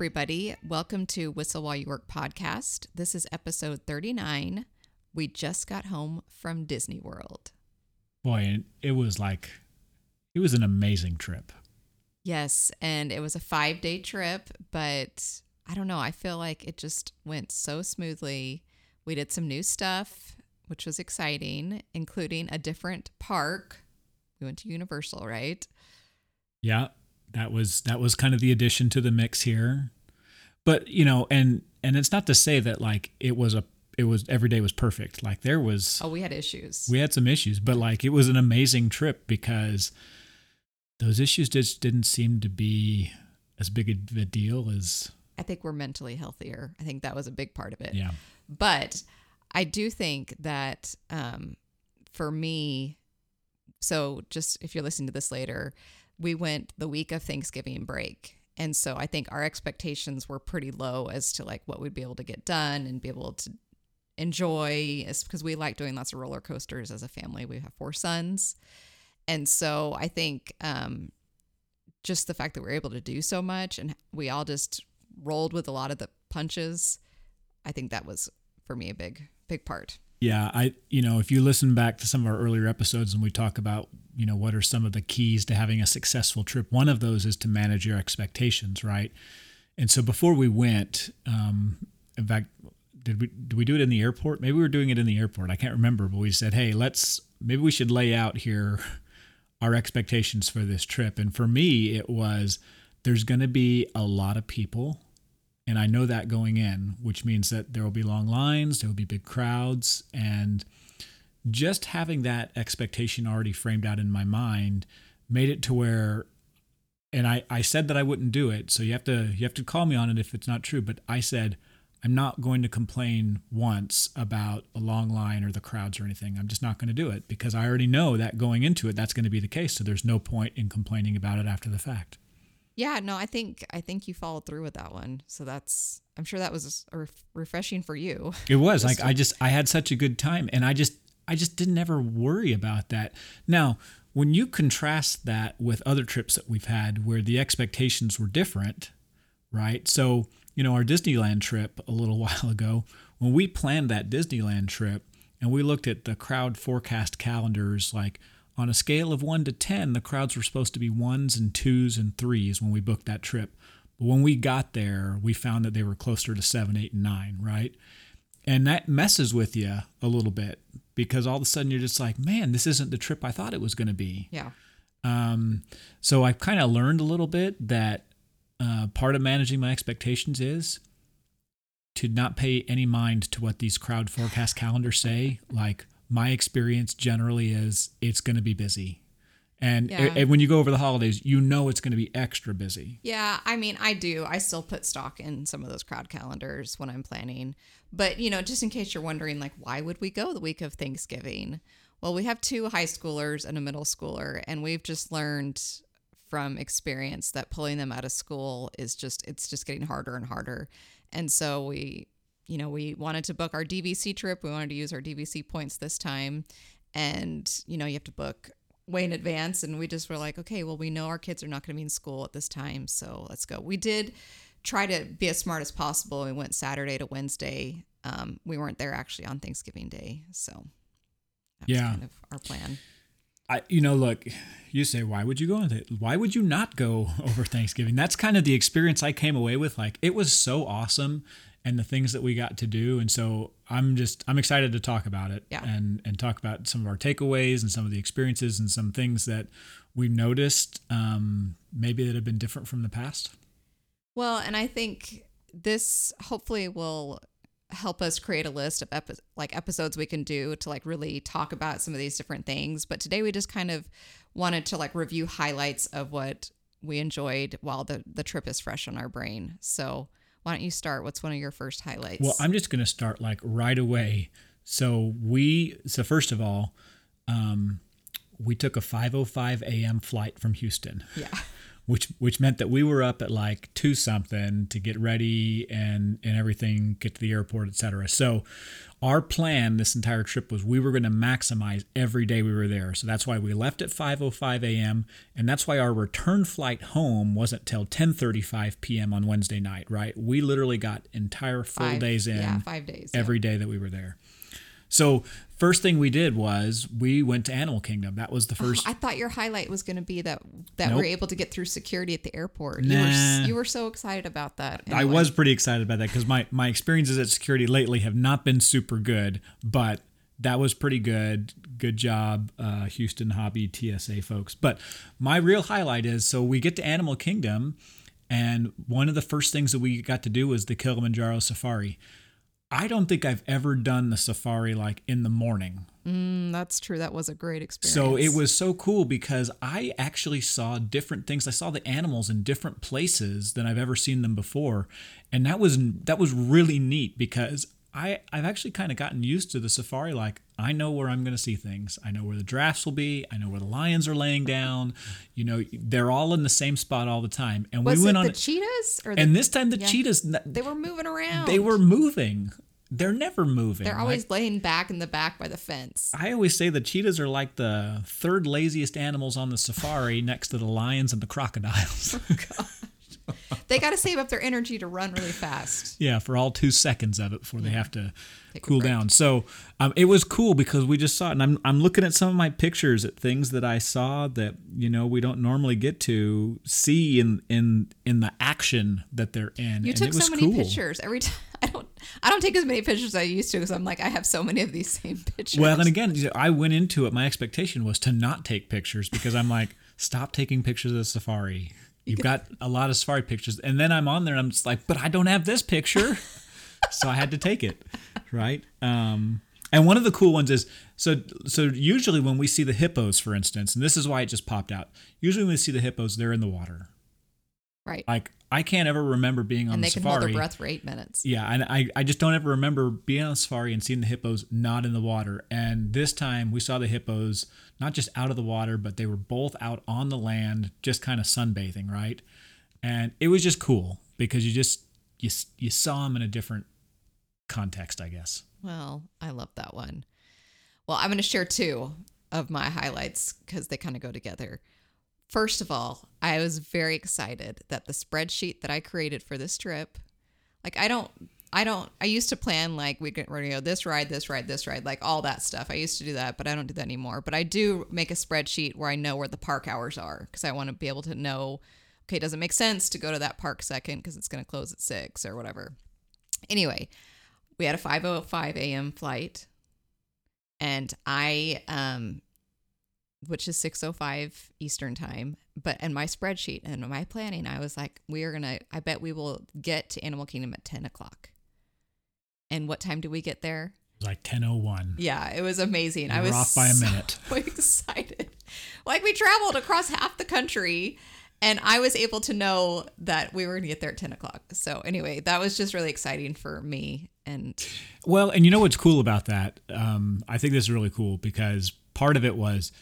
everybody. Welcome to Whistle While You Work podcast. This is episode 39. We just got home from Disney World. Boy, it was like, it was an amazing trip. Yes, and it was a five day trip, but I don't know. I feel like it just went so smoothly. We did some new stuff, which was exciting, including a different park. We went to Universal, right? Yeah, that was that was kind of the addition to the mix here. But you know, and and it's not to say that like it was a it was every day was perfect. Like there was Oh, we had issues. we had some issues, but like it was an amazing trip because those issues just didn't seem to be as big of a deal as I think we're mentally healthier. I think that was a big part of it. yeah. But I do think that um, for me, so just if you're listening to this later, we went the week of Thanksgiving break. And so I think our expectations were pretty low as to like what we'd be able to get done and be able to enjoy because we like doing lots of roller coasters as a family. We have four sons. And so I think um, just the fact that we're able to do so much and we all just rolled with a lot of the punches, I think that was for me a big, big part. Yeah, I you know, if you listen back to some of our earlier episodes and we talk about, you know, what are some of the keys to having a successful trip, one of those is to manage your expectations, right? And so before we went, um, in fact, did we did we do it in the airport? Maybe we were doing it in the airport. I can't remember, but we said, "Hey, let's maybe we should lay out here our expectations for this trip." And for me, it was there's going to be a lot of people and I know that going in, which means that there will be long lines, there will be big crowds, and just having that expectation already framed out in my mind made it to where and I, I said that I wouldn't do it, so you have to you have to call me on it if it's not true, but I said I'm not going to complain once about a long line or the crowds or anything. I'm just not going to do it because I already know that going into it that's going to be the case, so there's no point in complaining about it after the fact. Yeah, no, I think I think you followed through with that one. So that's I'm sure that was a ref- refreshing for you. It was like I just I had such a good time and I just I just didn't ever worry about that. Now, when you contrast that with other trips that we've had where the expectations were different, right? So, you know, our Disneyland trip a little while ago, when we planned that Disneyland trip and we looked at the crowd forecast calendars like on a scale of 1 to 10, the crowds were supposed to be ones and twos and threes when we booked that trip. But when we got there, we found that they were closer to 7, 8 and 9, right? And that messes with you a little bit because all of a sudden you're just like, man, this isn't the trip I thought it was going to be. Yeah. Um, so I've kind of learned a little bit that uh, part of managing my expectations is to not pay any mind to what these crowd forecast calendars say. Like my experience generally is it's going to be busy. And, Yeah. and when you go over the holidays, you know it's going to be extra busy. Yeah, I mean, I do. I still put stock in some of those crowd calendars when I'm planning. But, you know, just in case you're wondering, like, why would we go the week of Thanksgiving? Well, we have two high schoolers and a middle schooler, and we've just learned from experience that pulling them out of school is just, it's just getting harder and harder. And so we, you know, we wanted to book our DVC trip. We wanted to use our DVC points this time. And, you know, you have to book way in advance and we just were like okay well we know our kids are not going to be in school at this time so let's go we did try to be as smart as possible we went saturday to wednesday um, we weren't there actually on thanksgiving day so Yeah. kind of our plan I, you know, look, you say, why would you go on it? Why would you not go over Thanksgiving? That's kind of the experience I came away with. Like, it was so awesome and the things that we got to do. And so I'm just, I'm excited to talk about it Yeah. and, and talk about some of our takeaways and some of the experiences and some things that we noticed um, maybe that have been different from the past. well and i think this hopefully will help us create a list of epi- like episodes we can do to like really talk about some of these different things but today we just kind of wanted to like review highlights of what we enjoyed while the the trip is fresh on our brain so why don't you start what's one of your first highlights Well, I'm just going to start like right away. So we, so first of all, um, we took a 5:05 a.m. flight from Houston. yeah which which meant that we were up at like two something to get ready and and everything, get to the airport, etc. So our plan this entire trip was we were going to maximize every day we were there. So that's why we left at 5:05 a.m. and that's why our return flight home wasn't till 10:35 p.m. on Wednesday night, right? We literally got entire full Five- days in yeah, five days, every day that we were there. So first thing we did was we went to Animal Kingdom. That was the first I thought your highlight was going to be that that Nope. we're able to get through security at the airport. You were Nah. you were so excited about that. I was pretty excited about that because my, my experiences at security lately have not been super good, but that was pretty good. Good job, uh, Houston Hobby TSA folks. But my real highlight is so we get to Animal Kingdom, and one of the first things that we got to do was the Kilimanjaro Safari. I don't think I've ever done the safari like in the morning. Mm, that's true. That was a great experience. So it was so cool because I actually saw different things. I saw the animals in different places than I've ever seen them before, and that was that was really neat because I I've actually kind of gotten used to the safari. Like I know where I'm going to see things. I know where the giraffes will be. I know where the lions are laying mm-hmm. down. You know, they're all in the same spot all the time. And Was we went it on. the cheetahs or the, and this time the yeah. cheetahs they were moving around. they were moving. They're never moving. They're Like, always laying back in the back by the fence. I always say the cheetahs are like the third laziest animals on the safari next to the lions and the crocodiles. Oh, They got to save up their energy to run really fast. yeah, for all two seconds of it before they have to Take cool down. So um, it was cool because we just saw it. And I'm, I'm looking at some of my pictures at things that I saw that, you know, we don't normally get to see in in in the action that they're in. You and took it was so many cool. pictures every time. I don't. I don't take as many pictures as I used to because I'm like I have so many of these same pictures. Well, and again, I went into it. My expectation was to not take pictures because I'm like, stop taking pictures of the safari. You've got a lot of safari pictures, and then I'm on there, and I'm just like, but I don't have this picture, so I had to take it, right? Um, and one of the cool ones is so so usually when we see the hippos, for instance, and this is why it just popped out. Usually when we see the hippos, they're in the water. right. Like I can't ever remember being on Safari. and the they can safari. hold their breath for eight minutes. Yeah, and I, I just don't ever remember being on safari and seeing the hippos not in the water. And this time we saw the hippos not just out of the water, but they were both out on the land, just kind of sunbathing, right? And it was just cool because you just you you saw them in a different context, I guess. Well, I love that one. Well, I'm going to share two of my highlights because they kind of go together. First of all, I was very excited that the spreadsheet that I created for this trip, like I don't, I don't, I used to plan like we we're gonna go this ride, this ride, this ride, like all that stuff. I used to do that, but I don't do that anymore. But I do make a spreadsheet where I know where the park hours are because I want to be able to know. Okay, does it make sense to go to that park second because it's to close at six or whatever? Anyway, we had a 5:05 a.m. flight and I um which is 6:05 Eastern time but in my spreadsheet and my planning I was like we are going to I bet we will get to Animal Kingdom at 10 o'clock and what time do we get there It was like 10:01. yeah it was amazing You I was off by a so minute. excited like we traveled across half the country and I was able to know that we were going to get there at 10 o'clock so anyway that was just really exciting for me and Well, and you know what's cool about that? Um, I think this is really cool because part of it was,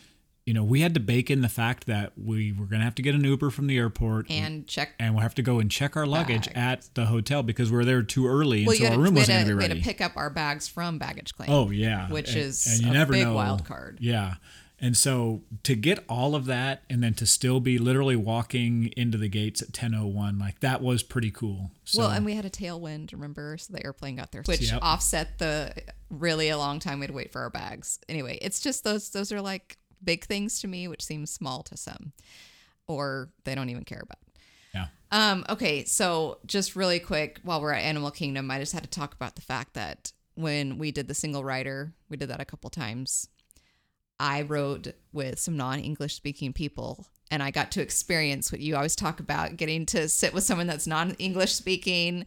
you know, we had to bake in the fact that we were going to have to get an Uber from the airport and check and we'll have to go and check our luggage Bags. at the hotel because we're there too early, and Well, so you our room wasn't going to, be we had to pick up our bags from baggage claim. oh yeah, which And- is and you a never big know. wild card. Yeah, and so to get all of that and then to still be literally walking into the gates at ten oh one, like that was pretty cool. So, well, and we had a tailwind, remember? So the airplane got there, which Yep. offset the really a long time we had to wait for our bags. Anyway, it's just those those are like big things to me, which seems small to some, or they don't even care about. yeah, Um, okay, so just really quick, while we're at Animal Kingdom, I just had to talk about the fact that when we did the single rider, we did that a couple times. I rode with some non-English speaking people, and I got to experience what you always talk about: getting to sit with someone that's non-English speaking,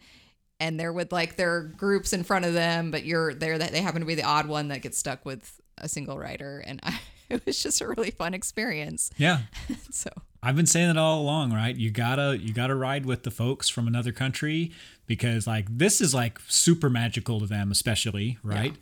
and they're with like their groups in front of them, but you're there that they happen to be the odd one that gets stuck with a single rider, and I, it was just a really fun experience. yeah. So I've been saying it all along, right? You gotta you gotta ride with the folks from another country because like this is like super magical to them, especially, right?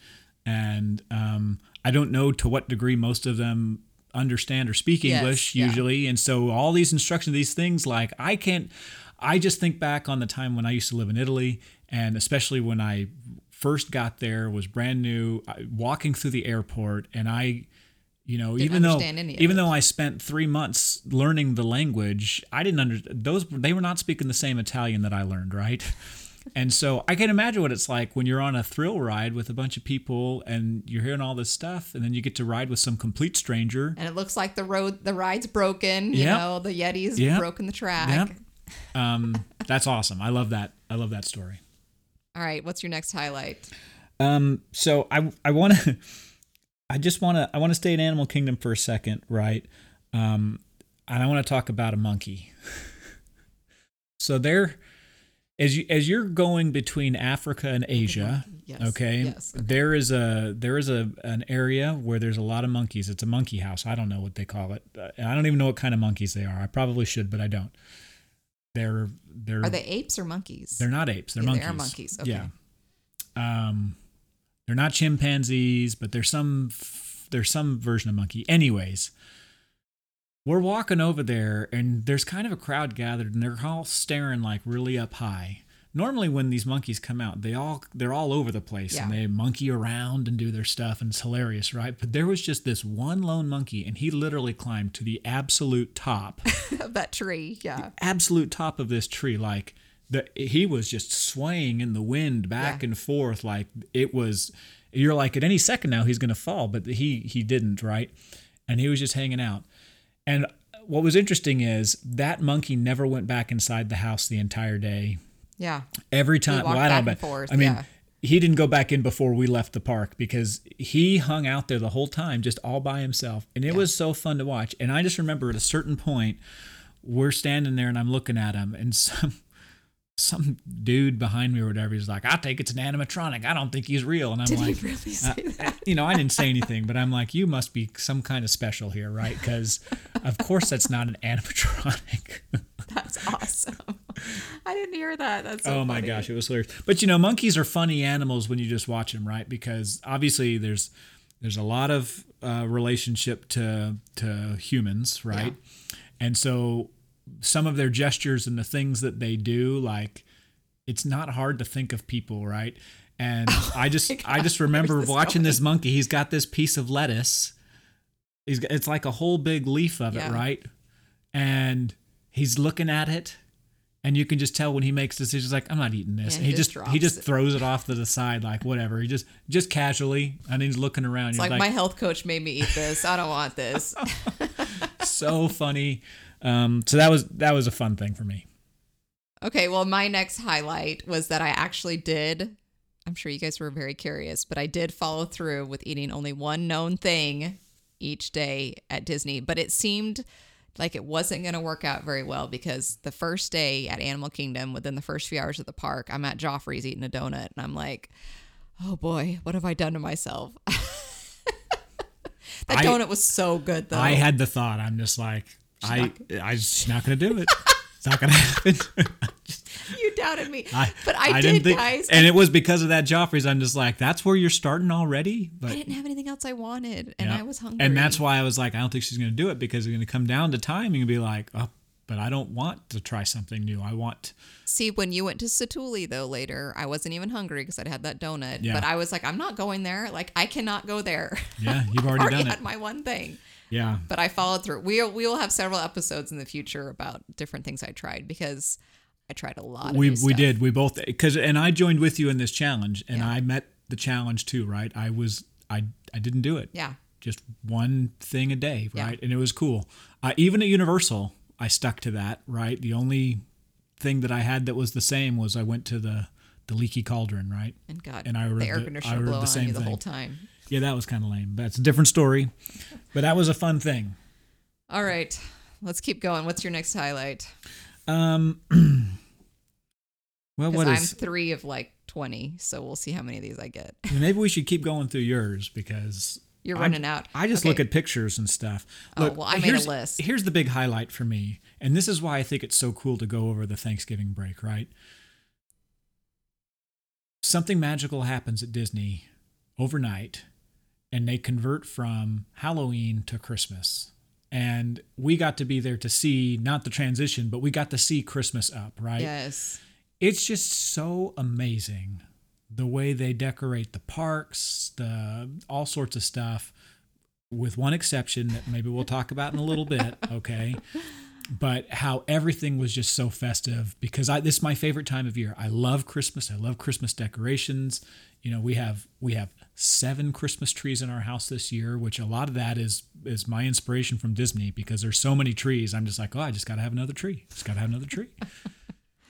And um, I don't know to what degree most of them understand or speak Yes, English yeah. usually, and so all these instructions, these things, like I can't. I just think back on the time when I used to live in Italy, and especially when I first got there, was brand new, walking through the airport, and I, you know, Didn't even though even though I spent three months learning the language, I didn't under those. They were not speaking the same Italian that I learned, right? And so I can imagine what it's like when you're on a thrill ride with a bunch of people and you're hearing all this stuff, and then you get to ride with some complete stranger. And it looks like the road, the ride's broken. You Yep. know, the Yeti's Yep. broken the track. Yep. Um, that's awesome. I love that. I love that story. All right, what's your next highlight? Um, so I I want to, I just want to I want to stay in Animal Kingdom for a second, right? Um, and I want to talk about a monkey. so there, as you as you're going between Africa and Asia, Yes, okay, yes, okay. there is a there is a an area where there's a lot of monkeys. It's a monkey house. I don't know what they call it. Uh, I don't even know what kind of monkeys they are. I probably should, but I don't. They're they're Are they apes or monkeys? they're not apes. They're Yeah, monkeys. they are monkeys, okay. Yeah. Um, they're not chimpanzees, but there's some there's some version of monkey. Anyways, we're walking over there, and there's kind of a crowd gathered, and they're all staring like really up high. Normally, when these monkeys come out, they all they're all over the place and they monkey around and do their stuff, and it's hilarious, right? But there was just this one lone monkey, and he literally climbed to the absolute top of that tree. Yeah. absolute top of this tree like the he was just swaying in the wind back Yeah. and forth like it was you're like at any second now he's going to fall but he he didn't right and he was just hanging out and what was interesting is that monkey never went back inside the house the entire day Yeah. every time well, I don't know, forth, I mean yeah. he didn't go back in before we left the park because he hung out there the whole time just all by himself and it was so fun to watch and I just remember at a certain point we're standing there and I'm looking at him and some some dude behind me or whatever he's like I think it's an animatronic I don't think he's real and I'm Did like he really say uh, that? you know I didn't say anything but I'm like you must be some kind of special here right because of course that's not an animatronic That's awesome. I didn't hear that. That's so oh my funny. gosh, it was hilarious. But you know, monkeys are funny animals when you just watch them, right? Because obviously there's there's a lot of uh, relationship to to humans, right? And so some of their gestures and the things that they do, like it's not hard to think of people, right? And oh I just I just remember this watching this monkey. He's got this piece of lettuce. He's got, it's like a whole big leaf of Yeah. it, right? And he's looking at it and you can just tell when he makes decisions like I'm not eating this. And he just just he just throws it off to the side like whatever. He just just casually and he's looking around. It's like, like, my health coach made me eat this. I don't want this. so funny. Um, so that was that was a fun thing for me. Okay, well, my next highlight was that I actually did. I'm sure you guys were very curious, but I did follow through with eating only one known thing each day at Disney. But it seemed like it wasn't going to work out very well because the first day at Animal Kingdom, within the first few hours of the park, I'm at Joffrey's eating a donut, and I'm like, oh boy, what have I done to myself? that I- donut was so good, though. I had the thought. I'm just like I I just not gonna do it. It's not gonna happen. you doubted me, I, but I, did, didn't think, guys. and it was because of that Joffrey's. I'm just like, that's where you're starting already. But I didn't have anything else I wanted, and yeah. I was hungry. and that's why I was like, I don't think she's gonna do it because it's gonna come down to timing and be like, oh, but I don't want to try something new. I want. See, when you went to Satu'li though later, I wasn't even hungry because I'd had that donut. Yeah. But I was like, I'm not going there. Like I cannot go there. Yeah, you've already already done had it. my one thing. Yeah, But I followed through. We we will have several episodes in the future about different things I tried because I tried a lot. Of we we did. We both because and I joined with you in this challenge, and Yeah. I met the challenge too. Right? I was I I didn't do it. Yeah. just one thing a day, Yeah. right? And it was cool. Uh, even at Universal, I stuck to that, right? The only thing that I had that was the same was I went to the the leaky cauldron, right? And God, And I the air the- I conditioner read the on same you the whole time. Yeah, that was kind of lame. That's a different story. But that was a fun thing. All right, let's keep going. What's your next highlight? Um, well, what I'm is? three of like twenty, so we'll see how many of these I get. Maybe we should keep going through yours because You're I'm- running out. I just Okay. look at pictures and stuff. Oh, well, I made a list. Here's the big highlight for me, and this is why I think it's so cool to go over the Thanksgiving break. Right? Something magical happens at Disney overnight, and they convert from Halloween to Christmas. And we got to be there to see not the transition, but we got to see Christmas up, right? Yes. It's just so amazing the way they decorate the parks, the all sorts of stuff, with one exception that maybe we'll talk about in a little bit, okay? But how everything was just so festive because I this is my favorite time of year. I love Christmas. I love Christmas decorations. You know, we have we have seven Christmas trees in our house this year, which a lot of that is is my inspiration from Disney because there's so many trees. I'm just like, oh, I just got to have another tree. Just got to have another tree.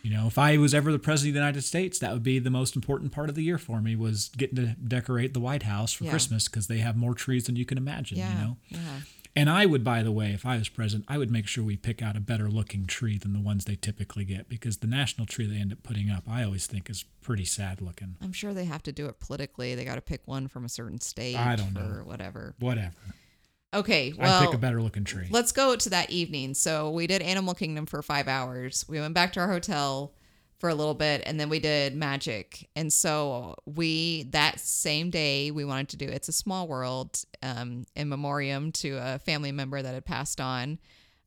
You know, if I was ever the president of the United States, that would be the most important part of the year for me was getting to decorate the White House for Yeah. Christmas because they have more trees than you can imagine, Yeah. you know. Yeah. And I would, by the way, if I was president, I would make sure we pick out a better looking tree than the ones they typically get because the national tree they end up putting up, I always think is pretty sad looking. I'm sure they have to do it politically. They got to pick one from a certain state I don't or know. whatever. Whatever. Okay, I'd pick a better looking tree. let's go to that evening. So we did Animal Kingdom for five hours. We went back to our hotel for a little bit, and then we did Magic. And so we that same day we wanted to do It's a Small World um, in memoriam to a family member that had passed on,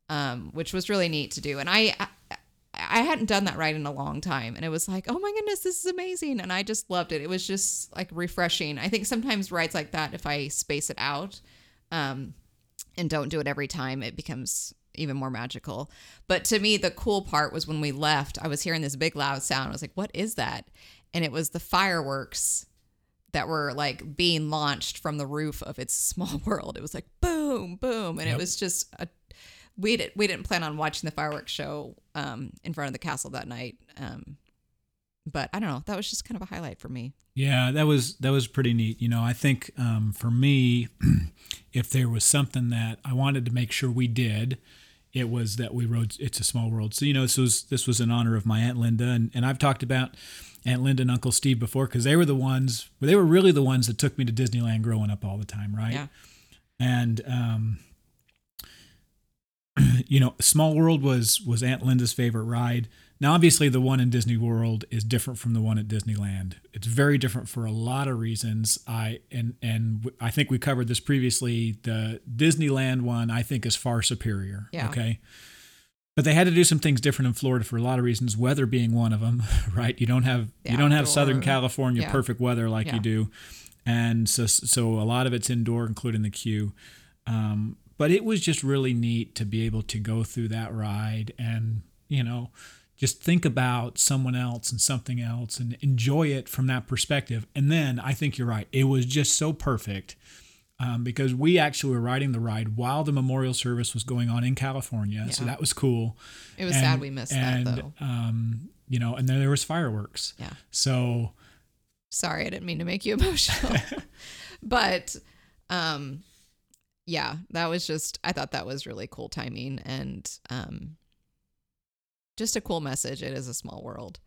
um, which was really neat to do. And I. I I hadn't done that ride in a long time, and it was like, oh my goodness, this is amazing, and I just loved it. It was just like refreshing. I think sometimes rides like that, if I space it out, um, and don't do it every time, it becomes even more magical. But to me, the cool part was when we left, I was hearing this big loud sound. I was like, what is that? And it was the fireworks that were like being launched from the roof of its small world. It was like boom, boom. And Yep. it was just a we didn't we didn't plan on watching the fireworks show um in front of the castle that night. Um but I don't know. That was just kind of a highlight for me. Yeah, that was that was pretty neat. You know, I think um, for me, if there was something that I wanted to make sure we did, it was that we rode "It's a Small World." So you know, this was this was in honor of my aunt Linda, and, and I've talked about Aunt Linda and Uncle Steve before because they were the ones, they were really the ones that took me to Disneyland growing up all the time, right? Yeah. and um, you know, Small World was was Aunt Linda's favorite ride. Now, obviously, the one in Disney World is different from the one at Disneyland. It's very different for a lot of reasons. I and and I think we covered this previously. The Disneyland one, I think, is far superior. Yeah. Okay. But they had to do some things different in Florida for a lot of reasons. Weather being one of them, right? You don't have The you don't have Southern. California Yeah. perfect weather like Yeah. you do, and so so a lot of it's indoor, including the queue. Um, but it was just really neat to be able to go through that ride and you know just think about someone else and something else and enjoy it from that perspective. And then I think you're right. It was just so perfect um, because we actually were riding the ride while the memorial service was going on in California. So that was cool. It was And- sad we missed and, that though. Um, you know, and then there was fireworks. Yeah. So Sorry, I didn't mean to make you emotional. but um yeah, that was just I thought that was really cool timing and um just a cool message. It is a small world.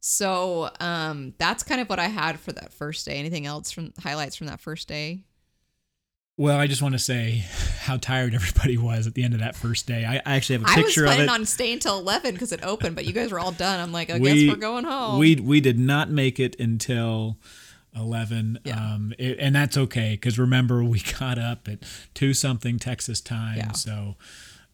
So um that's kind of what I had for that first day. Anything else from highlights from that first day? Well, I just want to say how tired everybody was at the end of that first day. I, I actually have a picture of it. I was planning on staying till eleven because it opened, but you guys were all done. I'm like, I We- guess we're going home. we we did not make it until 11 Yeah. um it, and that's okay because remember we got up at 2 something texas time Yeah. so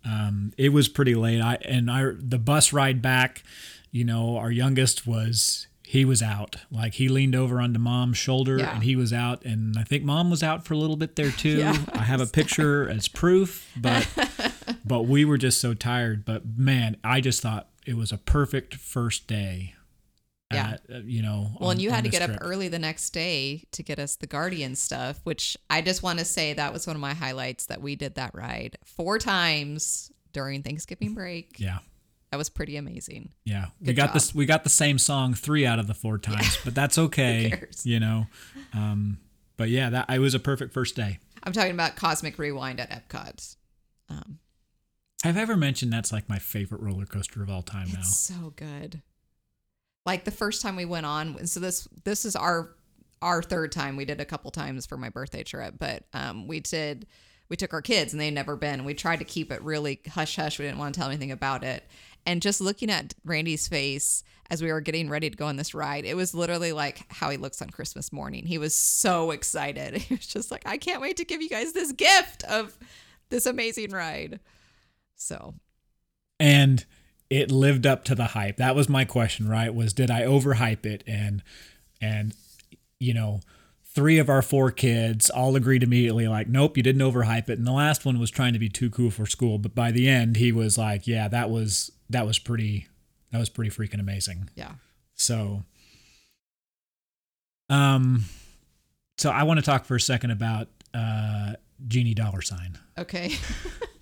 um it was pretty late. I and i the bus ride back you know our youngest was he was out. Like he leaned over onto mom's shoulder Yeah. and he was out. And i think mom was out for a little bit there too. Yeah. i have a picture as proof but but we were just so tired. But man i just thought it was a perfect first day Yeah. at, uh, you know Well, on- and you had to get trip. up early the next day to get us the Guardian stuff, which I just want to say that was one of my highlights that we did that ride four times during Thanksgiving break. yeah That was pretty amazing. Yeah, we got job. this. We got the same song three out of the four times, but that's okay. cares? You know, um, but yeah, that it was a perfect first day. I'm talking about Cosmic Rewind at Epcot. Um, Have I ever mentioned that's like my favorite roller coaster of all time now? it's so good. Like the first time we went on, so this this is our our third time. We did a couple times for my birthday trip, but um, we did we took our kids and they'd never been. We tried to keep it really hush hush. We didn't want to tell anything about it. And just looking at Randy's face as we were getting ready to go on this ride, it was literally like how he looks on Christmas morning. He was so excited. He was just like, I can't wait to give you guys this gift of this amazing ride. So, and it lived up to the hype. That was my question, right? Was did I overhype it? And and you know, three of our four kids all agreed immediately, like, nope, you didn't overhype it. And the last one was trying to be too cool for school, but by the end, he was like, yeah, that was that was pretty that was pretty freaking amazing. yeah. So, um, so I want to talk for a second about uh, Genie Dollar Sign, Okay.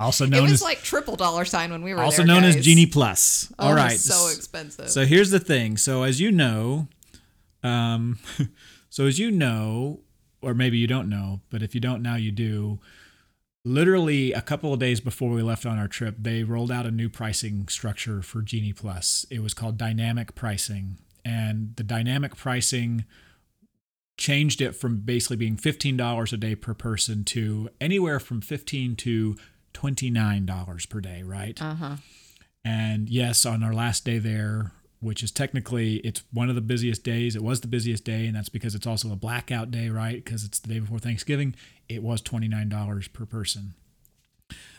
also it known was as like triple dollar sign when we were also there, known as. Genie Plus. Oh, All right, So expensive. So here's the thing. So as you know, um, so as you know, or maybe you don't know, but if you don't now, you do. Literally a couple of days before we left on our trip, they rolled out a new pricing structure for Genie Plus. It was called dynamic pricing, and the dynamic pricing changed it from basically being $15 a day per person to anywhere from 15 to $29 per day, right? uh huh. And yes, on our last day there, which is technically it's one of the busiest days. It was the busiest day, and that's because it's also a blackout day, right? Because it's the day before Thanksgiving. It was twenty nine dollars per person.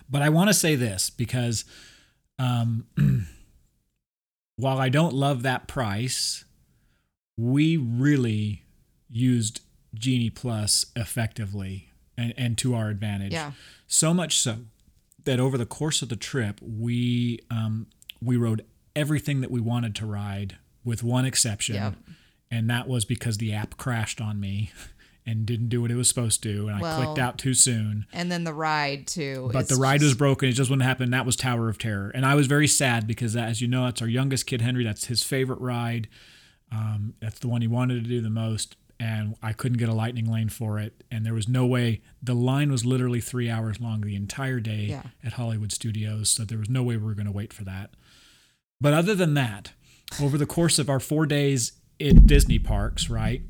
But I want to say this because, um, while I don't love that price, we really used Genie Plus effectively and, and to our advantage. Yeah. So much so that over the course of the trip, we um, we rode everything that we wanted to ride, with one exception, Yep. and that was because the app crashed on me and didn't do what it was supposed to, and I clicked out too soon. And then the ride too. But the ride was broken. It just wouldn't happen. That was Tower of Terror, and I was very sad because, as you know, that's our youngest kid, Henry. That's his favorite ride. Um, that's the one he wanted to do the most, and I couldn't get a lightning lane for it. And there was no way. The line was literally three hours long the entire day Yeah. at Hollywood Studios, so there was no way we were going to wait for that. But other than that, over the course of our four days in Disney parks, right,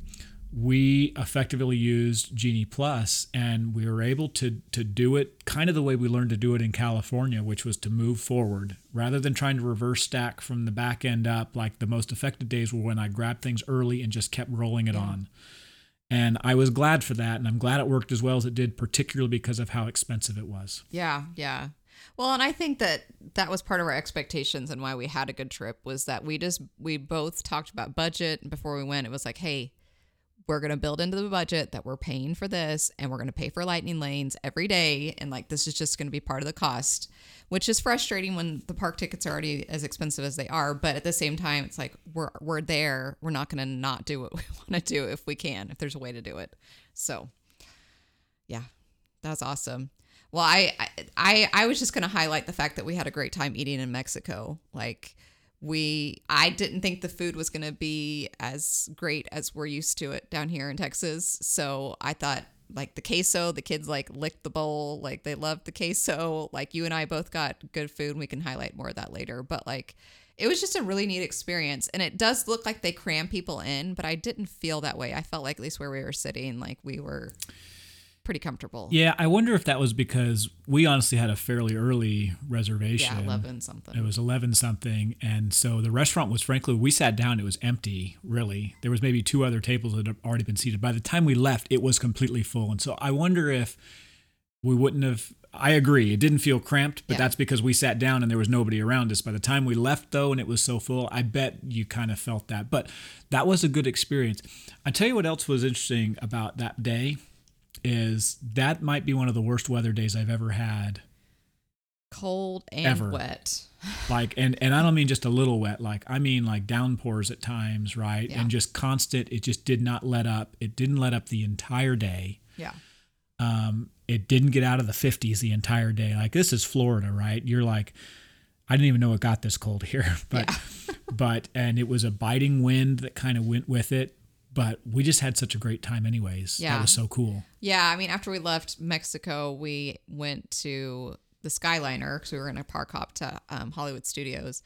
we effectively used Genie Plus, and we were able to to do it kind of the way we learned to do it in California, which was to move forward rather than trying to reverse stack from the back end up. Like the most effective days were when I grabbed things early and just kept rolling it on. And I was glad for that, and I'm glad it worked as well as it did, particularly because of how expensive it was. Yeah, yeah. Well, and I think that that was part of our expectations and why we had a good trip was that we just we both talked about budget and before we went it was like, "Hey, we're going to build into the budget that we're paying for this and we're going to pay for lightning lanes every day and like this is just going to be part of the cost." Which is frustrating when the park tickets are already as expensive as they are, but at the same time it's like we're we're there. We're not going to not do what we want to do if we can, if there's a way to do it. So, yeah, that's awesome. Well, I I I was just going to highlight the fact that we had a great time eating in Mexico. Like we I didn't think the food was going to be as great as we're used to it down here in Texas. So, I thought like the queso, the kids like licked the bowl, like they loved the queso. Like you and I both got good food. And we can highlight more of that later, but like it was just a really neat experience and it does look like they cram people in but i didn't feel that way i felt like at least where we were sitting like we were pretty comfortable Yeah, I wonder if that was because we honestly had a fairly early reservation. yeah 11 something It was 11 something. And so the restaurant was, frankly, we sat down, it was empty, really. There was maybe two other tables that had already been seated. By the time we left, it was completely full. And so I wonder if we wouldn't have. I agree. It didn't feel cramped, but Yeah. that's because we sat down and there was nobody around us. By the time we left, though, and it was so full, I bet you kind of felt that. But that was a good experience. I tell you what else was interesting about that day is that might be one of the worst weather days I've ever had. Cold and Ever. wet. Like and and I don't mean just a little wet like I mean like downpours at times right? Yeah. and just constant it just did not let up. It didn't let up the entire day. Yeah. Um it didn't get out of the 50s the entire day. Like this is Florida right? You're like I didn't even know it got this cold here but but and it was a biting wind that kind of went with it but we just had such a great time anyways. That Yeah. was so cool. Yeah i mean after we left mexico we went to the skyliner because we were going to park hop to um, hollywood studios.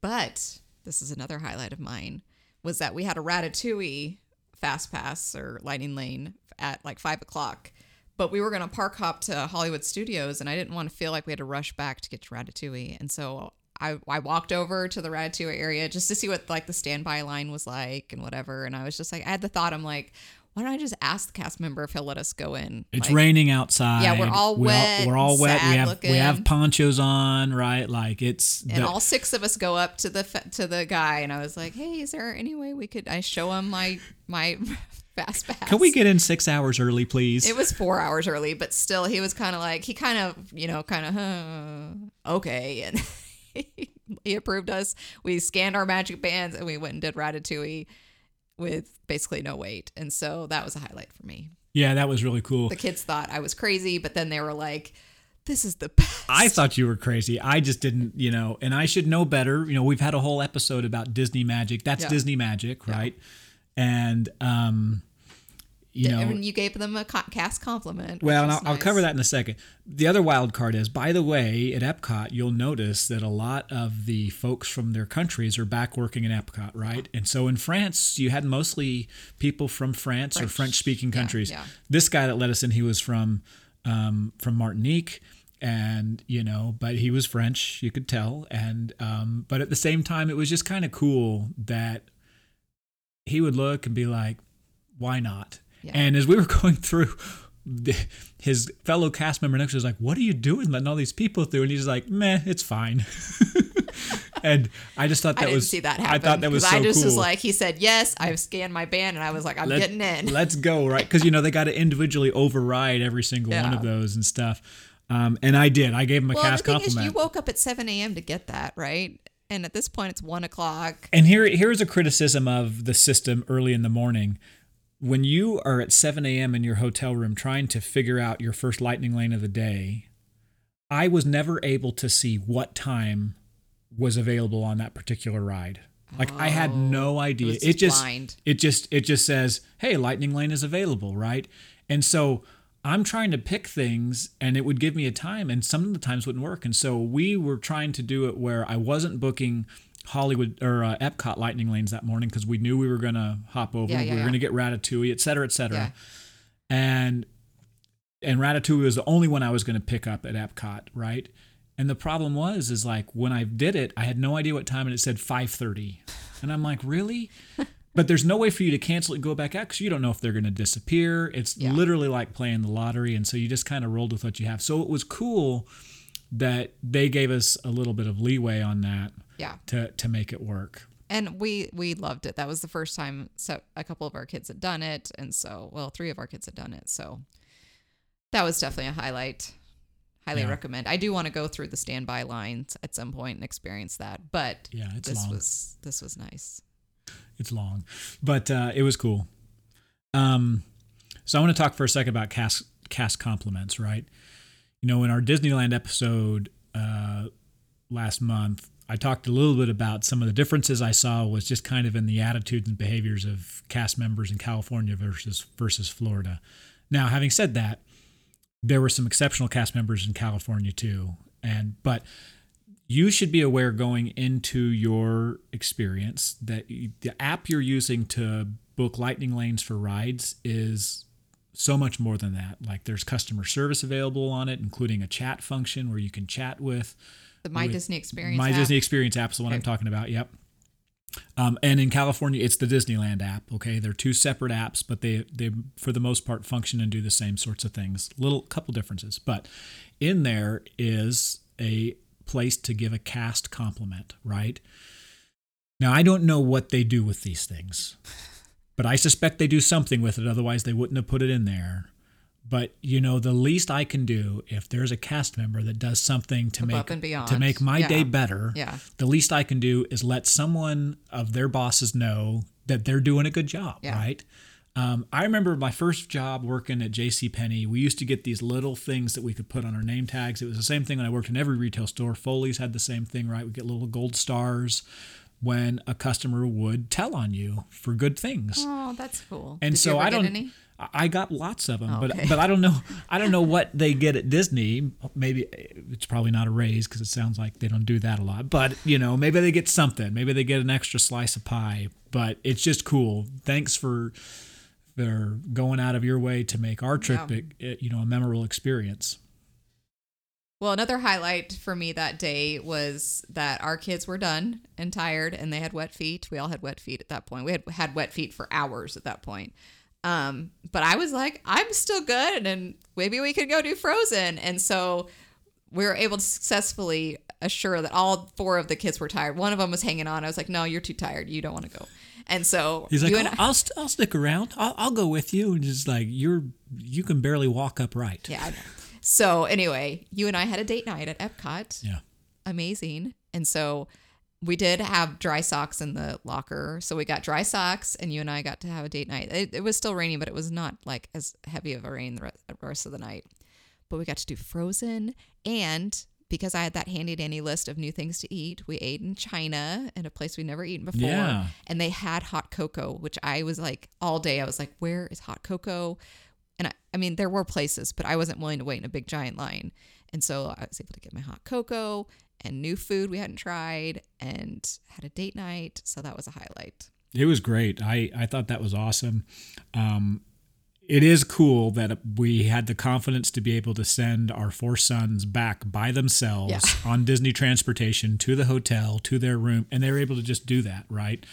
But this is another highlight of mine was that we had a ratatouille fast pass or lightning lane at like five o'clock. But we were going to park hop to hollywood studios and i didn't want to feel like we had to rush back to get to ratatouille. And so I, I walked over to the Ratatouille area just to see what like the standby line was like and whatever. And I was just like, I had the thought, I'm like, why don't I just ask the cast member if he'll let us go in? It's Like, raining outside. Yeah, we're all We wet we're all and wet. We have looking. we have ponchos on, right? Like it's And the- all six of us go up to the to the guy, and I was like, "Hey, is there any way we could?" I show him my my fast pass. Can we get in six hours early, please? It was four hours early, but still, he was kind of like he kind of you know kind of huh, okay, and he approved us. We scanned our magic bands and we went and did Ratatouille with basically no wait, and so that was a highlight for me. yeah, that was really cool. The kids thought I was crazy, but then they were like, "This is the best." I thought you were crazy. I just didn't, you know, and I should know better. You know, we've had a whole episode about Disney magic. That's Yeah. Disney magic, right? And um you know, and you gave them a cast compliment. Well, and I'll, is I'll cover that in a second. The other wild card is, by the way, at Epcot, you'll notice that a lot of the folks from their countries are back working in Epcot, right? And so in France, you had mostly people from France or French. French-speaking countries. yeah. This guy that let us in, he was from um, from Martinique, and you know, but he was French, you could tell. And um, but at the same time, it was just kind of cool that he would look and be like, "Why not?" Yeah. And as we were going through, his fellow cast member next to us was like, "What are you doing, letting all these people through?" And he's like, "Meh, it's fine." and I just thought that I didn't was see that happen. I thought that was so I just cool. was like, he said yes. I've scanned my band, and I was like, I'm Let- getting in. Let's go, right? Because you know they got to individually override every single one of those and stuff. Um, and I did. I gave him a well, cast the thing compliment. is, you woke up at 7 a.m. to get that, right? And at this point, it's one o'clock. And here, here's a criticism of the system early in the morning. When you are at 7 a.m. in your hotel room trying to figure out your first lightning lane of the day, I was never able to see what time was available on that particular ride. Like I had no idea. It just just blind. it just it just says, "Hey, lightning lane is available," right? And so I'm trying to pick things and it would give me a time and some of the times wouldn't work. And so we were trying to do it where I wasn't booking Hollywood or uh, Epcot lightning lanes that morning because we knew we were going to hop over. Yeah, we yeah, were yeah. going to get Ratatouille, et cetera, et cetera. And and Ratatouille was the only one I was going to pick up at Epcot, right? And the problem was, is like when I did it, I had no idea what time, and it said 5:30, and I'm like, really? but there's no way for you to cancel it and go back out because you don't know if they're going to disappear. It's literally like playing the lottery, and so you just kind of rolled with what you have. So it was cool that they gave us a little bit of leeway on that Yeah. to to make it work. And we we loved it. That was the first time so a couple of our kids had done it, and so well, three of our kids had done it. So that was definitely a highlight. Highly Yeah. recommend. I do want to go through the standby lines at some point and experience that, but Yeah, it's this long. was this was nice. it's long, but uh, it was cool. Um, so I want to talk for a second about cast cast compliments, right? You know, in our Disneyland episode uh, last month, I talked a little bit about some of the differences I saw was just kind of in the attitudes and behaviors of cast members in California versus versus Florida. Now, having said that, there were some exceptional cast members in California too, and but you should be aware going into your experience that the app you're using to book lightning lanes for rides is so much more than that. Like there's customer service available on it, including a chat function where you can chat with The My Disney Experience. My app. Disney Experience app is the one I'm talking about. Yep. Um, and in California, it's the Disneyland app. Okay, they're two separate apps, but they they for the most part function and do the same sorts of things. Little couple differences, but in there is a place to give a cast compliment. Right now, I don't know what they do with these things, but I suspect they do something with it. Otherwise, they wouldn't have put it in there. But you know, the least I can do if there's a cast member that does something to Above make and beyond. to make my Yeah. day better, Yeah. the least I can do is let someone of their bosses know that they're doing a good job, Yeah. right? Um, I remember my first job working at J.C. Penney. We used to get these little things that we could put on our name tags. It was the same thing when I worked in every retail store. Foley's had the same thing, right? We get little gold stars when a customer would tell on you for good things. Oh, that's cool. And Did so I get don't. I- got lots of them, oh, Okay. but but I don't know. I don't know what they get at Disney. Maybe it's probably not a raise because it sounds like they don't do that a lot. But you know, maybe they get something. Maybe they get an extra slice of pie. But it's just cool. Thanks for for going out of your way to make our trip, Yeah. a- you know, a memorable experience. Well, another highlight for me that day was that our kids were done and tired and they had wet feet. We all had wet feet at that point. We had had wet feet for hours at that point. Um, but I was like, I'm still good and maybe we could go do Frozen. And so we were able to successfully assure that all four of the kids were tired. One of them was hanging on. I was like, no, you're too tired. You don't want to go. And so He's like, you I'll, and I- I'll, st- I'll stick around. I'll, I'll go with you. And just like, you're, you can barely walk upright. yeah. So anyway, you and I had a date night at Epcot. Yeah. amazing. And so we did have dry socks in the locker. So we got dry socks, and you and I got to have a date night. It, it was still raining, but it was not like as heavy of a rain the re- the rest of the night. But we got to do Frozen. And because I had that handy dandy list of new things to eat, we ate in China in a place we'd never eaten before. Yeah. And they had hot cocoa, which I was like, all day, I was like, where is hot cocoa? And I, I mean, there were places, but I wasn't willing to wait in a big giant line. And so I was able to get my hot cocoa and new food we hadn't tried and had a date night. So that was a highlight. It was great. I, I thought that was awesome. Um, it is cool that we had the confidence to be able to send our four sons back by themselves Yeah. on Disney transportation to the hotel, to their room, and they were able to just do that, right?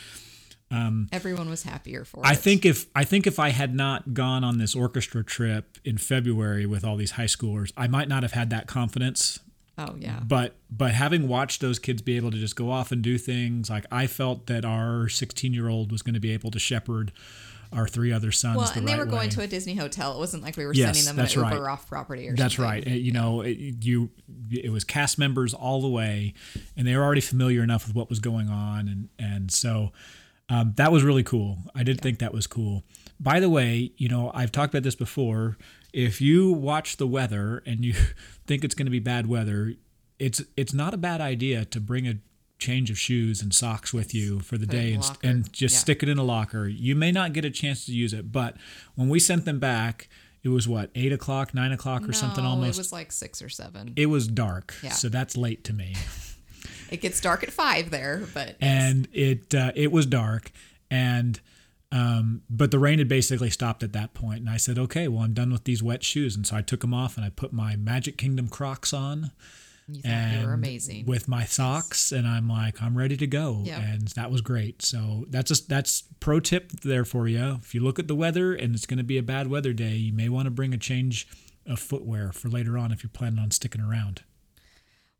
Everyone was happier for I it. think if I think if I had not gone on this orchestra trip in February with all these high schoolers, I might not have had that confidence. Oh, yeah. But but having watched those kids be able to just go off and do things, like I felt that our 16 year old was going to be able to shepherd our three other sons. Well, the and they right were going way. to a Disney hotel. It wasn't like we were Yes, sending them an Uber off property or something. That's something. right. It- you know, it, you it was cast members all the way, and they were already familiar enough with what was going on, and and so um, that was really cool. I did think that was cool. By the way, you know, I've talked about this before. If you watch the weather and you think it's going to be bad weather, it's it's not a bad idea to bring a change of shoes and socks with you for the Put day and, and just Yeah. stick it in a locker. You may not get a chance to use it, but when we sent them back, it was what eight o'clock, nine o'clock, or something almost. It was like six or seven. It was dark, Yeah. so that's late to me. It gets dark at five there, but and it uh, it was dark, and um, but the rain had basically stopped at that. And I said, okay, well, I'm done with these wet shoes, and so I took them off and I put my Magic Kingdom Crocs on. you thought And you were amazing. with my socks, and I'm like, I'm ready to go, Yep. and that was great. So that's a, that's pro tip there for you. If you look at the weather and it's going to be a bad weather day, you may want to bring a change of footwear for later on if you're planning on sticking around.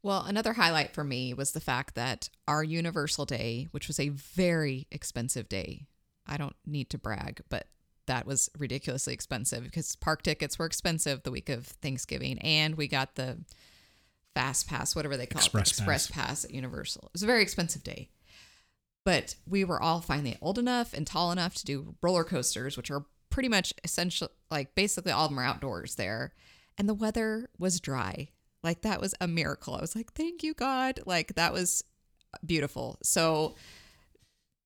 Well, another highlight for me was the fact that our Universal Day, which was a very expensive day, I don't need to brag, but that was ridiculously expensive because park tickets were expensive the week of Thanksgiving, and we got the Fast Pass, whatever they call Express it, the Express Pass at Universal. It was a very expensive day, but we were all finally old enough and tall enough to do roller coasters, which are pretty much essential, like basically all of them are outdoors there, and the weather was dry. Like that was a miracle. I was like, thank you, God. Like that was beautiful. So,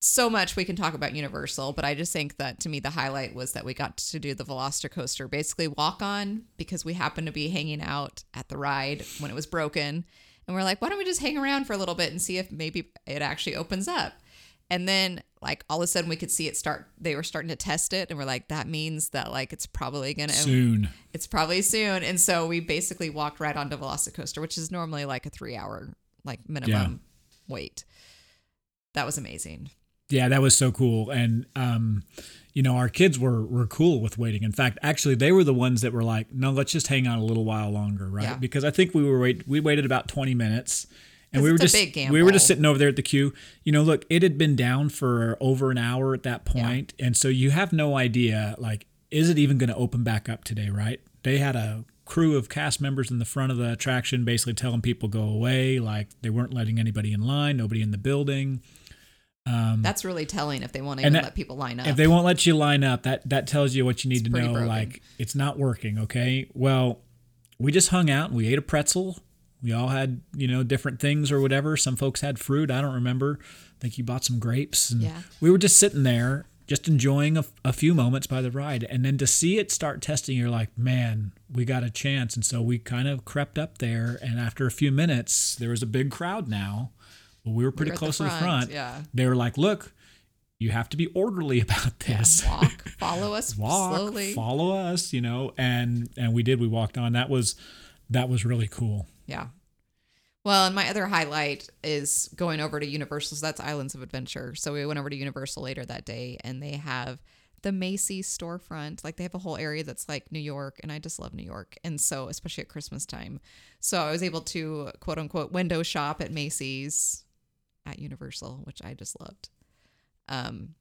so much we can talk about Universal, but I just think that to me the highlight was that we got to do the Velocicoaster, basically walk on because we happened to be hanging out at the ride when it was broken, and we're like, why don't we just hang around for a little bit and see if maybe it actually opens up? And then like all of a sudden we could see it start. They were starting to test it, and we're like, that means that like it's probably gonna Soon. it's probably soon. And so we basically walked right onto Velocicoaster, which is normally like a three hour like minimum wait. That was amazing. Yeah, that was so cool. And um, you know, our kids were were cool with waiting. In fact, actually they were the ones that were like, "No, let's just hang on a little while longer," right? Yeah. Because I think we were wait we waited about 20 minutes. and we were just we were just sitting over there at the queue. You know, look, it had been down for over an hour at that point, and so you have no idea like is it even going to open back up today, right? They had a crew of cast members in the front of the attraction basically telling people go away, like they weren't letting anybody in line, nobody in the building. Um, That's really telling if they want to even that- let people line up. If they won't let you line up, that that tells you what you need It's to know. broken. Like it's not working. Okay. Well, we just hung out and we ate a pretzel. We all had you know different things or whatever. Some folks had fruit. I don't remember. I think you bought some grapes, and Yeah. we were just sitting there, just enjoying a, a few moments by the ride. And then to see it start testing, you're like, man, we got a chance. And so we kind of crept up there. And after a few minutes, there was a big crowd now. Well, we were pretty at the close to the front, yeah. They were like, look, you have to be orderly about this walk, follow us walk slowly. follow us you know and and we did we walked on that was that was really cool Yeah. Well, and my other highlight is going over to Universal. So that's Islands of Adventure. So we went over to Universal later that day, and they have the Macy's storefront. Like they have a whole area that's like New York, and I just love New York. And so, especially at Christmas time, so I was able to quote unquote window shop at Macy's at Universal, which I just loved. Um,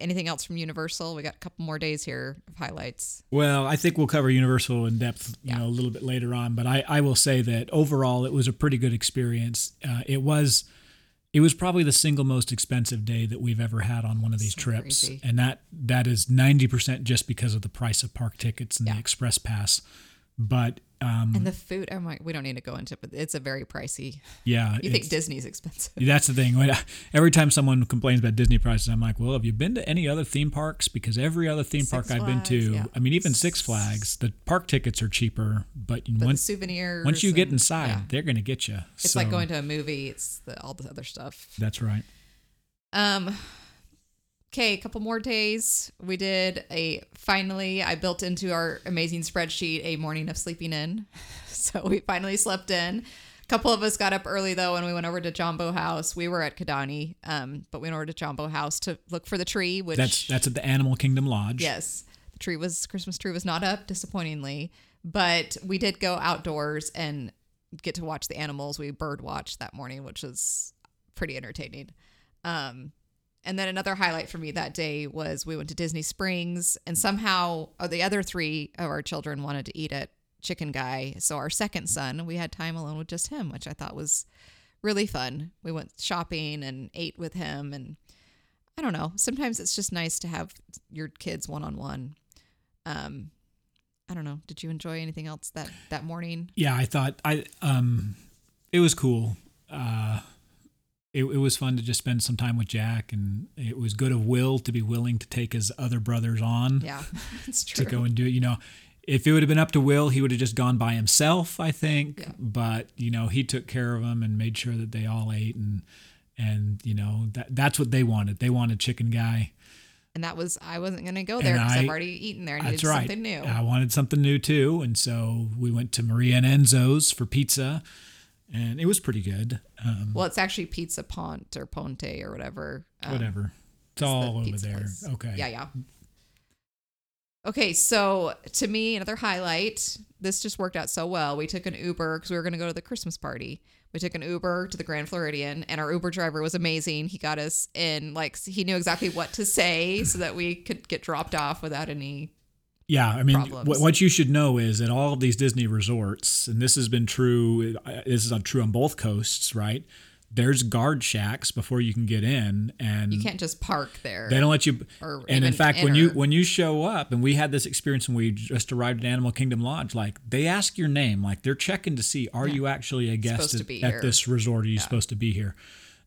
anything else from Universal? We got a couple more days here of highlights. Well, I think we'll cover Universal in depth, you Yeah. know, a little bit later on. But I, I will say that overall, it was a pretty good experience. Uh, it was, it was probably the single most expensive day that we've ever had on one of these So trips, crazy. and that that is ninety percent just because of the price of park tickets and Yeah. the express pass. But um, And the food, oh my, we don't need to go into it, but it's a very pricey. yeah, You think Disney's expensive? That's the thing. When every time someone complains about Disney prices, I'm like, "Well, have you been to any other theme parks? Because every other theme park Six I've been to, yeah. I mean, even Six Flags, the park tickets are cheaper, but, But once souvenirs. once you get inside, yeah. they're going to get you. it's like going to a movie. It's the, all the other stuff. That's right. Um. Okay, a couple more days. We did a finally. I built into our amazing spreadsheet a morning of sleeping in, so we finally slept in. A couple of us got up early though, and we went over to Jambo House. We were at Kidani, um, but we went over to Jambo House to look for the tree. Which That's that's at the Animal Kingdom Lodge. Yes. The tree was Christmas tree was not up, disappointingly. But we did go outdoors and get to watch the animals. We bird watched that morning, which was pretty entertaining. Um and then another highlight for me that day was we went to Disney Springs and somehow oh, the other three of our children wanted to eat at Chicken Guy. So our second son, we had time alone with just him, which I thought was really fun. We went shopping and ate with him and I don't know. Sometimes it's just nice to have your kids one on one. Um, I don't know. Did you enjoy anything else that that morning? Yeah, I thought I um, it was cool. Uh, it, it was fun to just spend some time with Jack, and it was good of Will to be willing to take his other brothers on. Yeah, it's true. to go and do it. You know, if it would have been up to Will, he would have just gone by himself, I think. Yeah. But you know, he took care of them and made sure that they all ate, and and you know that that's what they wanted. They wanted chicken guy. and that was I wasn't gonna go there because I've already eaten there. I needed That's right. something new. I wanted something new too, and so we went to Maria and Enzo's for pizza, and it was pretty good. Um, Well, it's actually Pizza Pont or Ponte or whatever. Um, whatever. It's it's the all over there. place. Okay. Yeah, yeah. Okay, so to me, another highlight. This just worked out so well. We took an Uber because we were going to go to the Christmas party. We took an Uber to the Grand Floridian, and our Uber driver was amazing. He got us in, like he knew exactly what to say so that we could get dropped off without any. Yeah, I mean, problems. what, you should know is that all of these Disney resorts, and this has been true, this is true on both coasts, right? There's guard shacks before you can get in, and You can't just park there. they don't let you. And in fact, when you when you show up, and we had this experience when we just arrived at Animal Kingdom Lodge, like they ask your name, like they're checking to see are you actually a guest at, at this resort? Are you supposed to be here?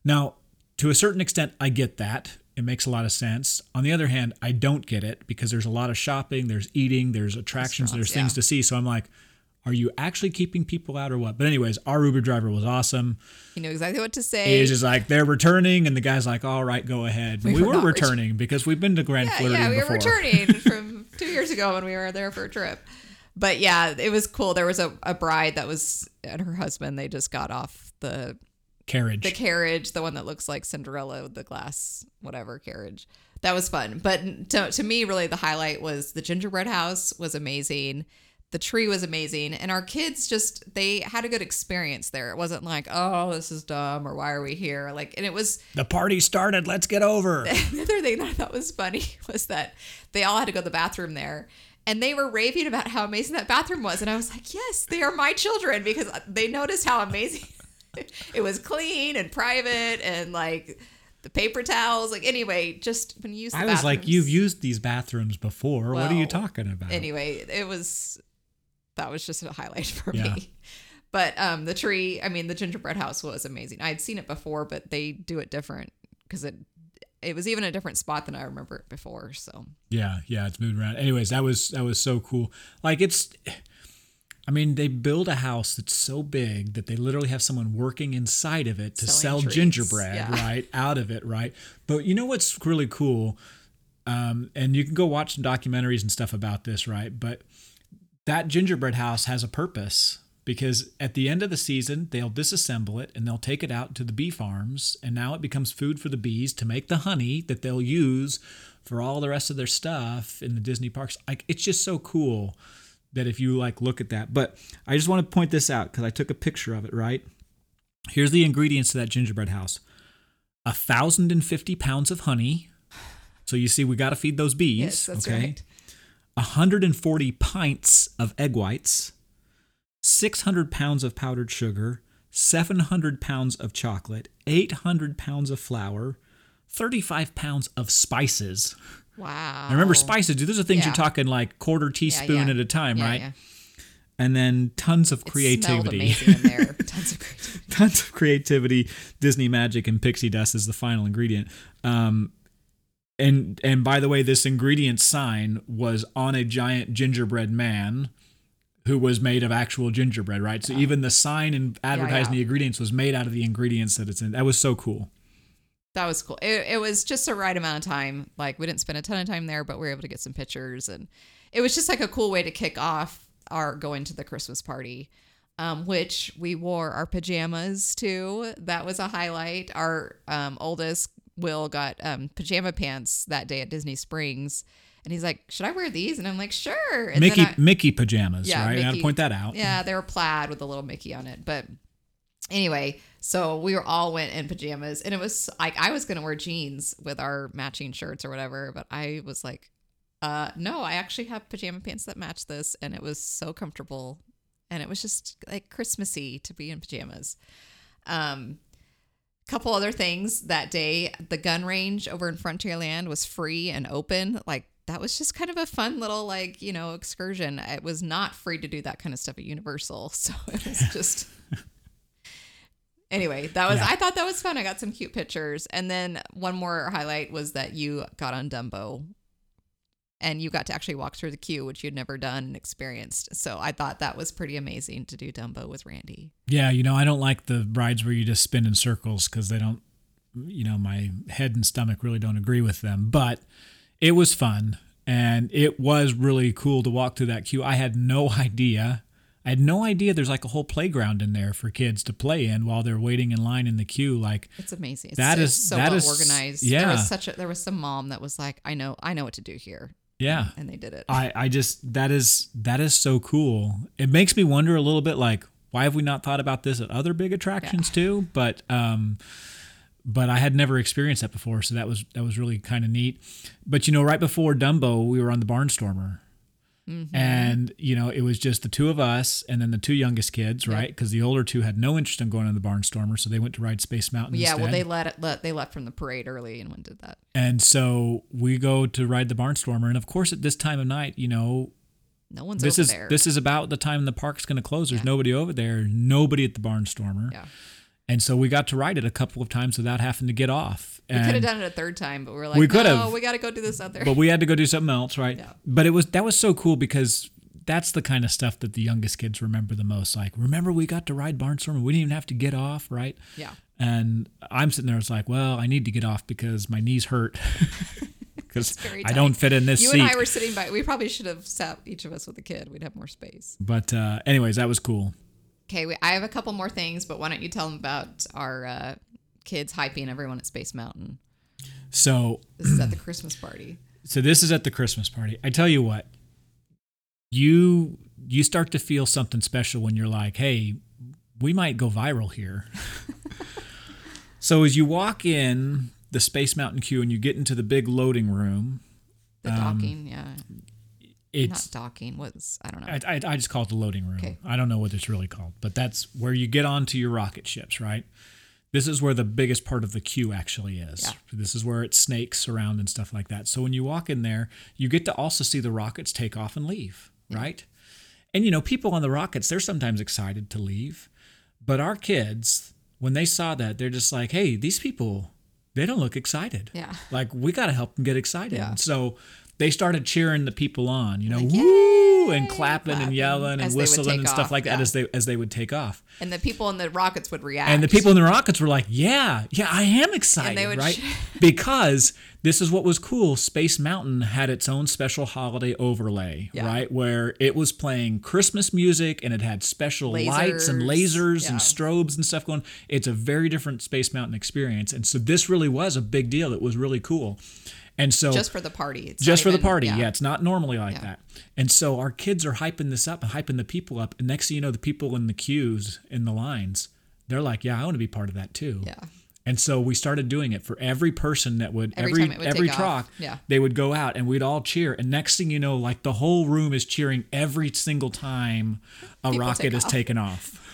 Now, to a certain extent, I get that. It makes a lot of sense. On the other hand, I don't get it because there's a lot of shopping, there's eating, there's attractions, there's Restaurants, things to see. So I'm like, are you actually keeping people out or what? But anyways, our Uber driver was awesome. he knew exactly what to say. was just like, they're returning, and the guy's like, all right, go ahead. We, We were were not ret- returning because we've been to Grand yeah, Floridian yeah, we before. were returning from two years ago when we were there for a trip. But yeah, it was cool. There was a, a bride that was and her husband. They just got off the Carriage. the carriage, the one that looks like Cinderella the glass, whatever carriage. That was fun. But to, to me, really, the highlight was the gingerbread house was amazing. The tree was amazing. And our kids just, they had a good experience there. It wasn't like, oh, this is dumb or why are we here? Like, and it was, the party started. Let's get over. the other thing that I thought was funny was that they all had to go to the bathroom there. And they were raving about how amazing that bathroom was. And I was like, yes, they are my children because they noticed how amazing it was clean and private and like the paper towels. Like, anyway, just when you use the I was like, you've used these bathrooms before. what are you talking about? Anyway, it was, that was just a highlight for Yeah. me. But um, the tree, I mean, the gingerbread house was amazing. I had seen it before, but they do it different because it, it was even a different spot than I remember it before. So Yeah, yeah, it's moving around. Anyways, that was that was so cool. Like it's I mean, they build a house that's so big that they literally have someone working inside of it to Selling sell treats, gingerbread, yeah. right? Out of it, right? But you know what's really cool? Um, and you can go watch some documentaries and stuff about this, right? But that gingerbread house has a purpose because at the end of the season they'll disassemble it and they'll take it out to the bee farms and now it becomes food for the bees to make the honey that they'll use for all the rest of their stuff in the Disney parks. Like it's just so cool that if you like look at that. But I just want to point this out because I took a picture of it, right? Here's the ingredients to that gingerbread house. A thousand and fifty pounds of honey. So you see, we got to feed those bees. Yes, that's okay. right. 140 pints of egg whites, 600 pounds of powdered sugar, 700 pounds of chocolate, 800 pounds of flour, 35 pounds of spices. Wow. And remember, spices, dude, those are things Yeah. you're talking like quarter teaspoon yeah. at a time, Yeah, right? yeah. And then tons of It creativity. amazing in there. Tons of creativity. tons of creativity, Disney magic, and pixie dust is the final ingredient. Um, and and by the way, this ingredient sign was on a giant gingerbread man who was made of actual gingerbread, right? So even the sign and advertising yeah. the ingredients was made out of the ingredients that it's in. That was so cool. That was cool. It, it was just the right amount of time. Like we didn't spend a ton of time there, but we were able to get some pictures, and it was just like a cool way to kick off our going to the Christmas party. Um, which we wore our pajamas to. That was a highlight. Our um, oldest Will got um, pajama pants that day at Disney Springs, and he's like, "Should I wear these?" And I'm like, "Sure." And Mickey I- Mickey pajamas, Yeah, right? I got to point that out. yeah, they were plaid with a little Mickey on it. But anyway, so we were all went in pajamas, and it was like I was gonna wear jeans with our matching shirts or whatever, but I was like, uh, no, I actually have pajama pants that match this, and it was so comfortable, and it was just like Christmassy to be in pajamas. Um, couple other things that day the gun range over in frontierland was free and open like that was just kind of a fun little like you know excursion it was not free to do that kind of stuff at universal so it was just anyway that was Yeah. i thought that was fun i got some cute pictures and then one more highlight was that you got on dumbo and you got to actually walk through the queue which you'd never done and experienced so i thought that was pretty amazing to do dumbo with randy Yeah, you know, I don't like the rides where you just spin in circles because they don't, you know, my head and stomach really don't agree with them. But it was fun and it was really cool to walk through that queue. I had no idea. I had no idea there's like a whole playground in there for kids to play in while they're waiting in line in the queue. Like, It's amazing. It's, That it's is- so that well is- organized. yeah. There was such a there was some mom that was like, I know I know what to do here. yeah. And they did it. I, I just that is that is so cool. It makes me wonder a little bit like why have we not thought about this at other big attractions too? But um but I had never experienced that before, so that was that was really kind of neat. But you know, right before Dumbo, we were on the Barnstormer. Mm-hmm. And you know, it was just the two of us and then the two youngest kids, right? Because the older two had no interest in going on the Barnstormer, so they went to ride Space Mountain. yeah, well instead. they let it let they left from the parade early and went and did that. and so we go to ride the Barnstormer, and of course, at this time of night, you know, No one's this over is there. this is about the time the park's going to close. There's Yeah. nobody over there, nobody at the Barnstormer, yeah. And so we got to ride it a couple of times without having to get off. We could have done it a third time, but we're like, We could no, have. we got to go do this out there. but we had to go do something else, right? Yeah. But it was that was so cool because that's the kind of stuff that the youngest kids remember the most. Like, remember we got to ride Barnstormer, we didn't even have to get off, right? yeah. And I'm sitting there, it's like, well, I need to get off because my knees hurt. Because I don't fit in this You seat. and I were sitting by. We probably should have sat each of us with a kid. We'd have more space. but uh, anyways, that was cool. Okay, we, I have a couple more things, but why don't you tell them about our uh, kids hyping everyone at Space Mountain? So This is at the Christmas party. so this is at the Christmas party. I tell you what, you you start to feel something special when you're like, hey, we might go viral here. so as you walk in the Space Mountain queue and you get into the big loading room, The docking, yeah, not docking. Was I don't know. I, I, I just call it the loading room. Okay. I don't know what it's really called, but that's where you get onto your rocket ships, right? This is where the biggest part of the queue actually is. Yeah. This is where it snakes around and stuff like that. So when you walk in there, you get to also see the rockets take off and leave, right? And you know, people on the rockets, they're sometimes excited to leave. But our kids, when they saw that, they're just like, hey, these people, they don't look excited. Yeah. Like, we got to help them get excited. Yeah. So they started cheering the people on, you know, Like, woo! and clapping, and yelling and as they would whistling and stuff off, like that yeah. as they as they would take off. And the people in the rockets would react. And the people in the rockets were like, "Yeah, yeah, I am excited, they would right?" sh- because this is what was cool. Space Mountain had its own special holiday overlay, Yeah. right, where it was playing Christmas music and it had special lights and Lasers, lasers and strobes and stuff going. It's a very different Space Mountain experience, and so this really was a big deal. It was really cool, and so just for the party. It's just for the party. Yeah. it's not normally like Yeah. that. And so our kids are hyping this up and hyping the people up. And next thing you know, the people in the queues in the lines, they're like, "Yeah, I want to be part of that too." Yeah. And so we started doing it for every person that would Every every would every truck. Yeah. They would go out and we'd all cheer. And next thing you know, like the whole room is cheering every single time a People rocket take is off. taken off.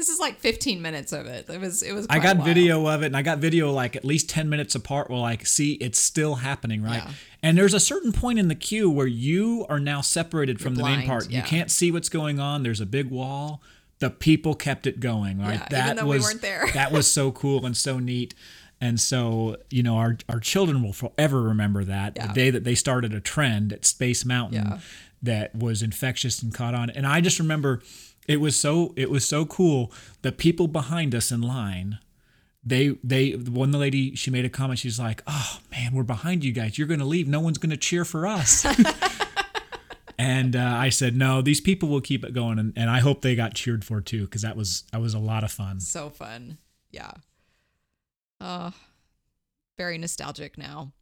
This is like 15 minutes of it. It was. It was. I got video of it, and I got video like at least ten minutes apart. Where like, see, it's still happening, right? Yeah. And there's a certain point in the queue where you are now separated from the main blind, part. You can't see what's going on. There's a big wall. The people kept it going, right? Yeah, even though we weren't there. that was so cool and so neat. And so, you know, our our children will forever remember that Yeah. the day that they started a trend at Space Mountain Yeah. that was infectious and caught on. And I just remember it was so it was so cool. The people behind us in line, they they one the lady she made a comment. She's like, "Oh man, we're behind you guys. You're going to leave. No one's going to cheer for us." and uh, I said, "No, these people will keep it going." And, and I hope they got cheered for too because that was that was a lot of fun. So fun. Yeah. Uh very nostalgic now.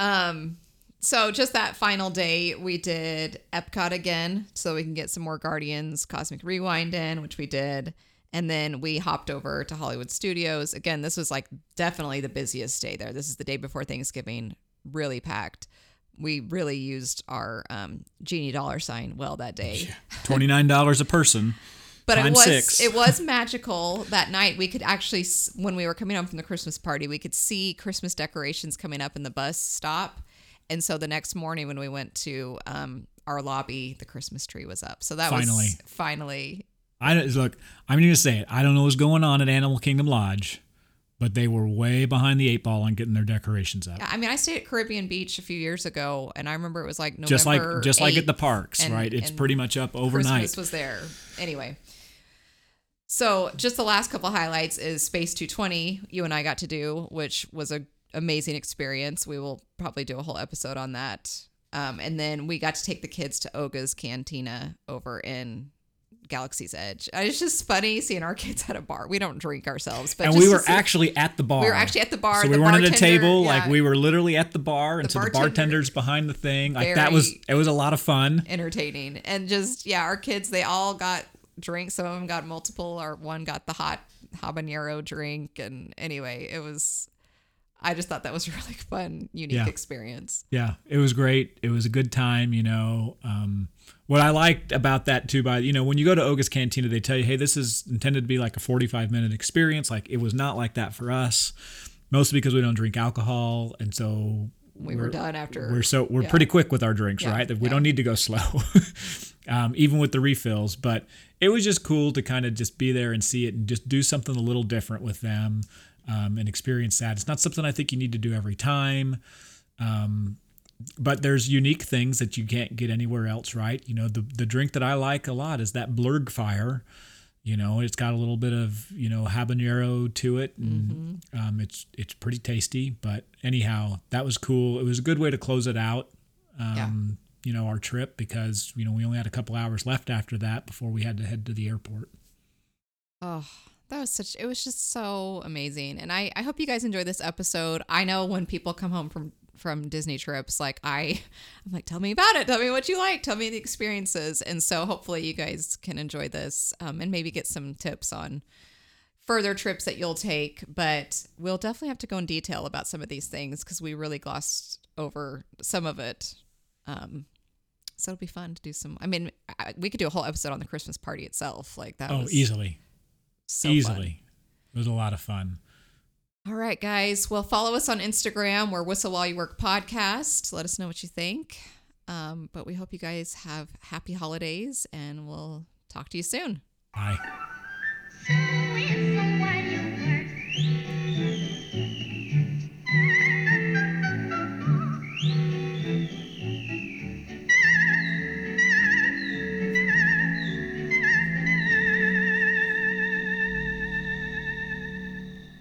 Um so just that final day we did Epcot again so we can get some more Guardians Cosmic Rewind in, which we did. And then we hopped over to Hollywood Studios. Again, this was like definitely the busiest day there. This is the day before Thanksgiving, really packed. We really used our um, genie dollar sign well that day. Twenty nine dollars a person. But it was six. it was magical that night. We could actually, when we were coming home from the Christmas party, we could see Christmas decorations coming up in the bus stop. And so the next morning when we went to um, our lobby, the Christmas tree was up. So that Finally. was finally I look. I'm going to say it. I don't know what's going on at Animal Kingdom Lodge, but they were way behind the eight ball on getting their decorations up. I mean, I stayed at Caribbean Beach a few years ago, and I remember it was like November just like just like at the parks, and- right? It's pretty much up overnight. Christmas was there. Anyway. So just the last couple highlights is Space 220 you and I got to do, which was a amazing experience. We will probably do a whole episode on that. Um, and then we got to take the kids to Oga's Cantina over in Galaxy's Edge. It's just funny seeing our kids at a bar. We don't drink ourselves, but and we were see- actually at the bar. we were actually at the bar. So The we weren't at a table. Like we were literally at the bar, and The so the bartender's behind the thing. Like that was it was a lot of fun. entertaining and just yeah our kids they all got drinks some of them got multiple or one got the hot habanero drink and anyway it was i just thought that was a really fun unique Yeah. experience Yeah, it was great. It was a good time, you know. Um, what I liked about that too, by you know, when you go to Oga's Cantina, they tell you, hey, this is intended to be like a 45 minute experience. Like it was not like that for us, mostly because we don't drink alcohol, and so we were done after we're so we're yeah. pretty quick with our drinks, Yeah, right? That we don't need to go slow, um, even with the refills. But it was just cool to kind of just be there and see it and just do something a little different with them um, and experience that. It's not something I think you need to do every time. Um, but there's unique things that you can't get anywhere else, right? You know, the the drink that I like a lot is that Blurrgfire. You know, it's got a little bit of you know habanero to it, and um, it's it's pretty tasty. But anyhow, that was cool. It was a good way to close it out. Um, You know, our trip because you know we only had a couple hours left after that before we had to head to the airport. Oh, that was such it was just so amazing. And I I hope you guys enjoy this episode. I know when people come home from from Disney trips like I I'm like tell me about it. Tell me what you like. Tell me the experiences. And so hopefully you guys can enjoy this um, and maybe get some tips on further trips that you'll take, but we'll definitely have to go in detail about some of these things cuz we really glossed over some of it. Um so it'll be fun to do some. I mean, I- we could do a whole episode on the Christmas party itself. Like that Oh, was easily, so Easily. Fun. It was a lot of fun. All right, guys. Well, follow us on Instagram. We're Whistle While You Work Podcast. Let us know what you think. Um, but we hope you guys have happy holidays and we'll talk to you soon. Bye.